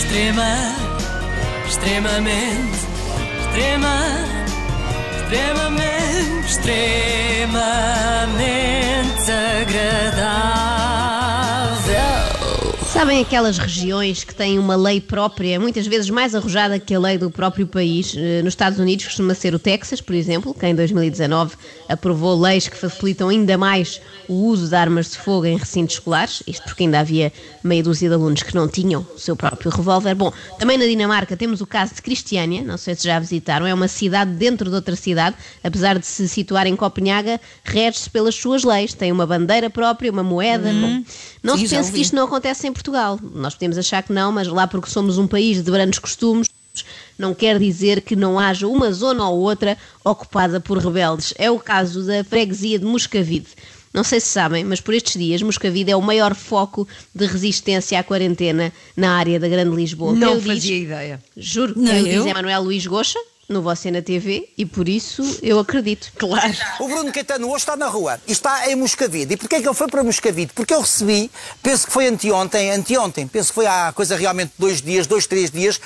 Extrema, extremamente, extrema, extremamente, extremamente agradável. Sabem aquelas regiões que têm uma lei própria, muitas vezes mais arrojada que a lei do próprio país? Eh, Nos Estados Unidos costuma ser o Texas, por exemplo, que em 2019 aprovou leis que facilitam ainda mais o uso de armas de fogo em recintos escolares, isto porque ainda havia meia dúzia de alunos que não tinham o seu próprio revólver. Bom, também na Dinamarca temos o caso de Cristiânia, não sei se já visitaram, é uma cidade dentro de outra cidade, apesar de se situar em Copenhaga, rege-se pelas suas leis, tem uma bandeira própria, uma moeda. Bom, não Sim, se pense que isto não acontece em Portugal. Nós podemos achar que não, mas lá porque somos um país de grandes costumes, não quer dizer que não haja uma zona ou outra ocupada por rebeldes. É o caso da freguesia de Moscavide. Não sei se sabem, mas por estes dias Moscavide é o maior foco de resistência à quarentena na área da Grande Lisboa. Não o fazia diz, ideia. juro, Nem quem o eu. diz é Manuel Luís Goxa, no Você na TV, e por isso eu acredito. Claro. O Bruno Caetano hoje está na rua e está em Moscavide. E porquê é que ele foi para Moscavide? Porque eu recebi, penso que foi anteontem, anteontem, penso que foi há coisa realmente dois dias, dois, três dias,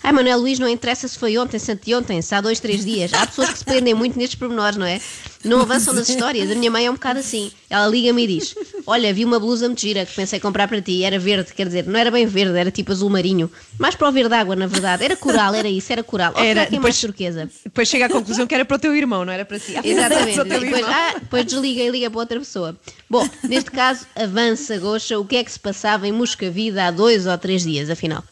Ai, Manuel Luís, não interessa se foi ontem, se anteontem, se há dois, três dias. Há pessoas que se prendem muito nestes pormenores, não é? Não avançam nas histórias. A minha mãe é um bocado assim. Ela liga-me e diz: Olha, vi uma blusa muito gira que pensei comprar para ti. Era verde, quer dizer, não era bem verde, era tipo azul marinho. Mais para o verde água, na verdade. Era coral, era isso, era coral. Ou Era, que é mais turquesa? Depois chega à conclusão que era para o teu irmão, não era para si. Exatamente. Depois, irmão. ah, depois desliga e liga para outra pessoa. Bom, neste caso, avança, Goxa, o que é que se passava em Moscavide há dois ou três dias, afinal?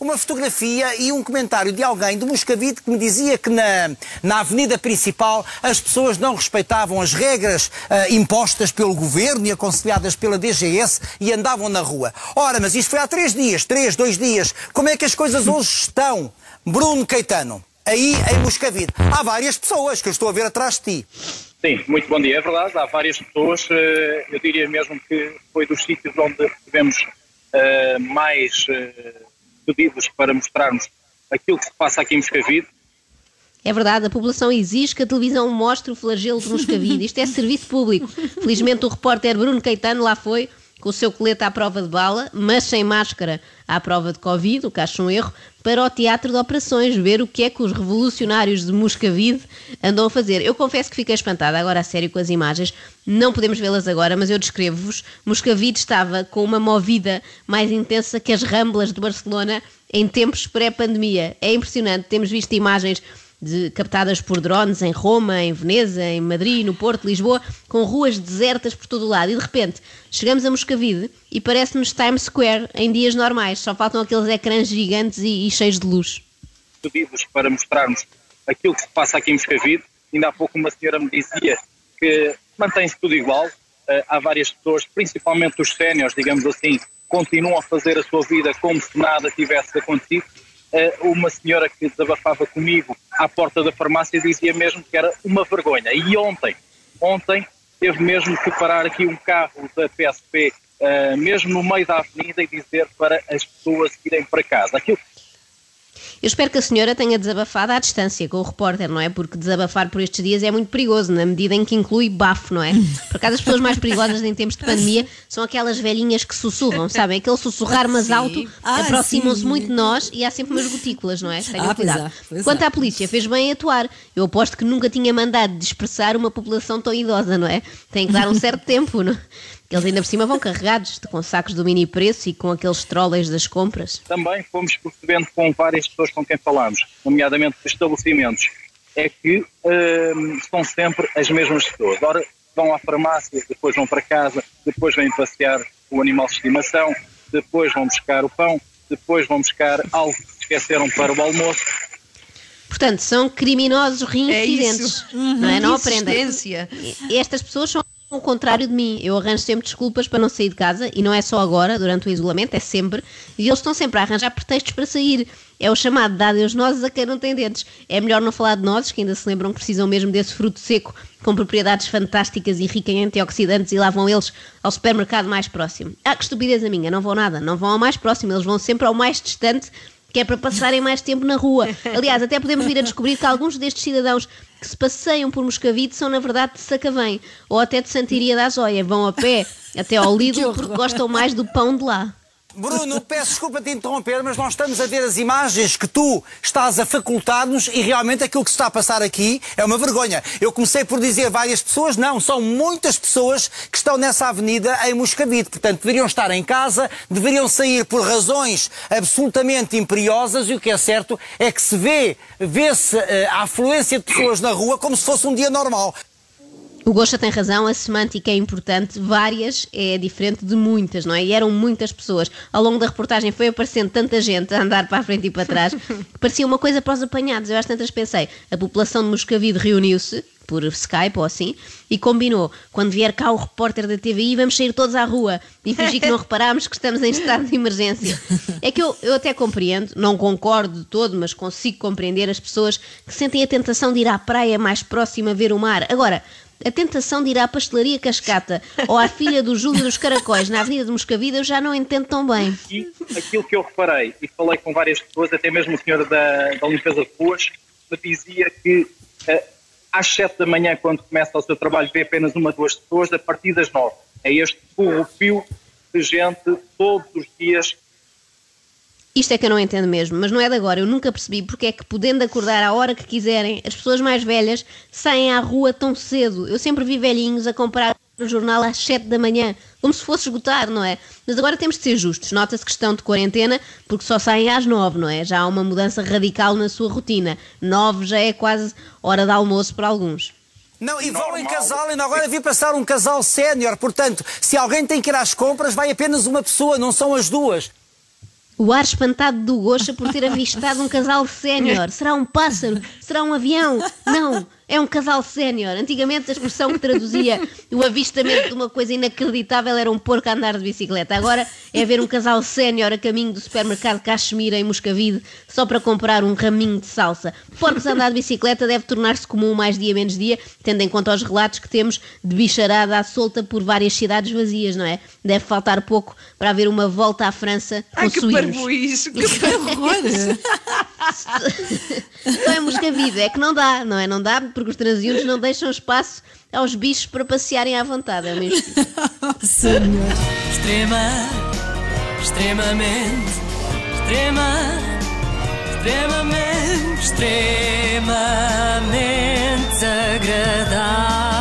Uma fotografia e um comentário de alguém de Moscavide que me dizia que na, na avenida principal as pessoas não respeitavam as regras ah, impostas pelo governo e aconselhadas pela DGS e andavam na rua. Ora, mas isto foi há três dias, três, dois dias. Como é que as coisas hoje estão? Bruno Caetano, aí em Moscavide. Há várias pessoas que eu estou a ver atrás de ti. Sim, muito bom dia. É verdade, há várias pessoas. eh, Eu diria mesmo que foi dos sítios onde tivemos eh, mais eh, pedidos para mostrarmos aquilo que se passa aqui em Moscavide. É verdade, a população exige que a televisão mostre o flagelo de Moscavide. Isto é serviço público. Felizmente o repórter Bruno Caetano lá foi, com o seu colete à prova de bala, mas sem máscara à prova de Covid, o que acho um erro, para o teatro de operações, ver o que é que os revolucionários de Moscavide andam a fazer. Eu confesso que fiquei espantada, agora a sério com as imagens. Não podemos vê-las agora, mas eu descrevo-vos. Moscavide estava com uma movida mais intensa que as ramblas de Barcelona em tempos pré-pandemia. É impressionante, temos visto imagens de- captadas por drones em Roma, em Veneza, em Madrid, no Porto, Lisboa, com ruas desertas por todo o lado. E de repente chegamos a Moscavide e parece-nos Times Square em dias normais. Só faltam aqueles ecrãs gigantes e, e cheios de luz. pedidos para mostrarmos aquilo que se passa aqui em Moscavide. Ainda há pouco uma senhora me dizia que mantém-se tudo igual. Eh, há várias pessoas, principalmente os séniores, digamos assim, continuam a fazer a sua vida como se nada tivesse acontecido. Eh, uma senhora que desabafava comigo à porta da farmácia dizia mesmo que era uma vergonha. E ontem, ontem, teve mesmo que parar aqui um carro da PSP, eh, mesmo no meio da avenida, e dizer para as pessoas irem para casa. Aquilo Eu espero que a senhora tenha desabafado à distância com o repórter, não é? Porque desabafar por estes dias é muito perigoso, na medida em que inclui bafo, não é? Por acaso as pessoas mais perigosas em tempos de pandemia são aquelas velhinhas que sussurram, sabem? Aquele sussurrar mas alto, Ah, aproximam-se muito de nós e há sempre umas gotículas, não é? Tenham Ah, pois cuidado. há, pois Quanto à polícia, fez bem em atuar. Eu aposto que nunca tinha mandado dispersar uma população tão idosa, não é? Tem que dar um certo tempo, não? Eles ainda por cima vão carregados, com sacos do mini preço e com aqueles trolleys das compras. também fomos percebendo com várias pessoas com quem falámos, nomeadamente de estabelecimentos, é que hum, são sempre as mesmas pessoas. Ora, vão à farmácia, depois vão para casa, depois vêm passear o animal de estimação, depois vão buscar o pão, depois vão buscar algo que esqueceram para o almoço. Portanto, são criminosos reincidentes. não é? Não aprendem. Estas pessoas são o contrário de mim. Eu arranjo sempre desculpas para não sair de casa e não é só agora, durante o isolamento, é sempre. E eles estão sempre a arranjar pretextos para sair. É o chamado dar adeus nozes a quem não tem dentes. É melhor não falar de nozes, que ainda se lembram que precisam mesmo desse fruto seco com propriedades fantásticas e rica em antioxidantes e lá vão eles ao supermercado mais próximo. Ah, que estupidez a minha, não vão nada, não vão ao mais próximo, eles vão sempre ao mais distante que é para passarem mais tempo na rua. Aliás, até podemos vir a descobrir que alguns destes cidadãos que se passeiam por Moscavide são, na verdade, de Sacavém ou até de Santiria da Azóia. Vão a pé até ao Lidl porque gostam mais do pão de lá. Bruno, peço desculpa te interromper, mas nós estamos a ver as imagens que tu estás a facultar-nos e realmente aquilo que se está a passar aqui é uma vergonha. Eu comecei por dizer várias pessoas, não, são muitas pessoas que estão nessa avenida em Moscavide. Portanto, deveriam estar em casa, deveriam sair por razões absolutamente imperiosas e o que é certo é que se vê, vê-se eh, a afluência de pessoas na rua como se fosse um dia normal. O Gosha tem razão, a semântica é importante, várias é diferente de muitas, não é? E eram muitas pessoas. Ao longo da reportagem foi aparecendo tanta gente a andar para a frente e para trás, que parecia uma coisa para os apanhados. Eu às tantas pensei, a população de Moscavide reuniu-se, por Skype ou assim, e combinou, quando vier cá o repórter da TVI, vamos sair todos à rua e fingir que não reparámos que estamos em estado de emergência. É que eu, eu até compreendo, não concordo de todo, mas consigo compreender as pessoas que sentem a tentação de ir à praia mais próxima a ver o mar. Agora, a tentação de ir à pastelaria Cascata ou à filha do Júlio dos Caracóis na Avenida de Moscavida eu já não entendo tão bem. E aquilo que eu reparei, e falei com várias pessoas, até mesmo o senhor da, da limpeza de ruas, me dizia que eh, às 7 da manhã, quando começa o seu trabalho, vê apenas uma, duas pessoas, a partir das 9. É este corrupio de gente todos os dias Isto é que eu não entendo mesmo, mas não é de agora. Eu nunca percebi porque é que, podendo acordar à hora que quiserem, as pessoas mais velhas saem à rua tão cedo. Eu sempre vi velhinhos a comprar o jornal às 7 da manhã, como se fosse esgotar, não é? Mas agora temos de ser justos. Nota-se que estão de quarentena porque só saem às 9, não é? Já há uma mudança radical na sua rotina. 9 já é quase hora de almoço para alguns. Não, e vão em casal, ainda agora vi passar um casal sénior. Portanto, se alguém tem que ir às compras, vai apenas uma pessoa, não são as duas. O ar espantado do Gosha por ter avistado um casal sénior. Será um pássaro? Será um avião? Não, é um casal sénior. Antigamente a expressão que traduzia o avistamento de uma coisa inacreditável era um porco a andar de bicicleta. Agora é ver um casal sénior a caminho do supermercado Cachemira em Moscavide só para comprar um raminho de salsa. Porcos a andar de bicicleta deve tornar-se comum mais dia menos dia, tendo em conta os relatos que temos de bicharada à solta por várias cidades vazias, não é? Deve faltar pouco para haver uma volta à França com Ai, que suínos. parvo isso, que horror! Só em Moscavide é que não dá, não é? Não dá porque os transeuntes não deixam espaço aos bichos para passearem à vontade. É mesmo. Extrema, extremamente, extrema, extremamente, extremamente agradável.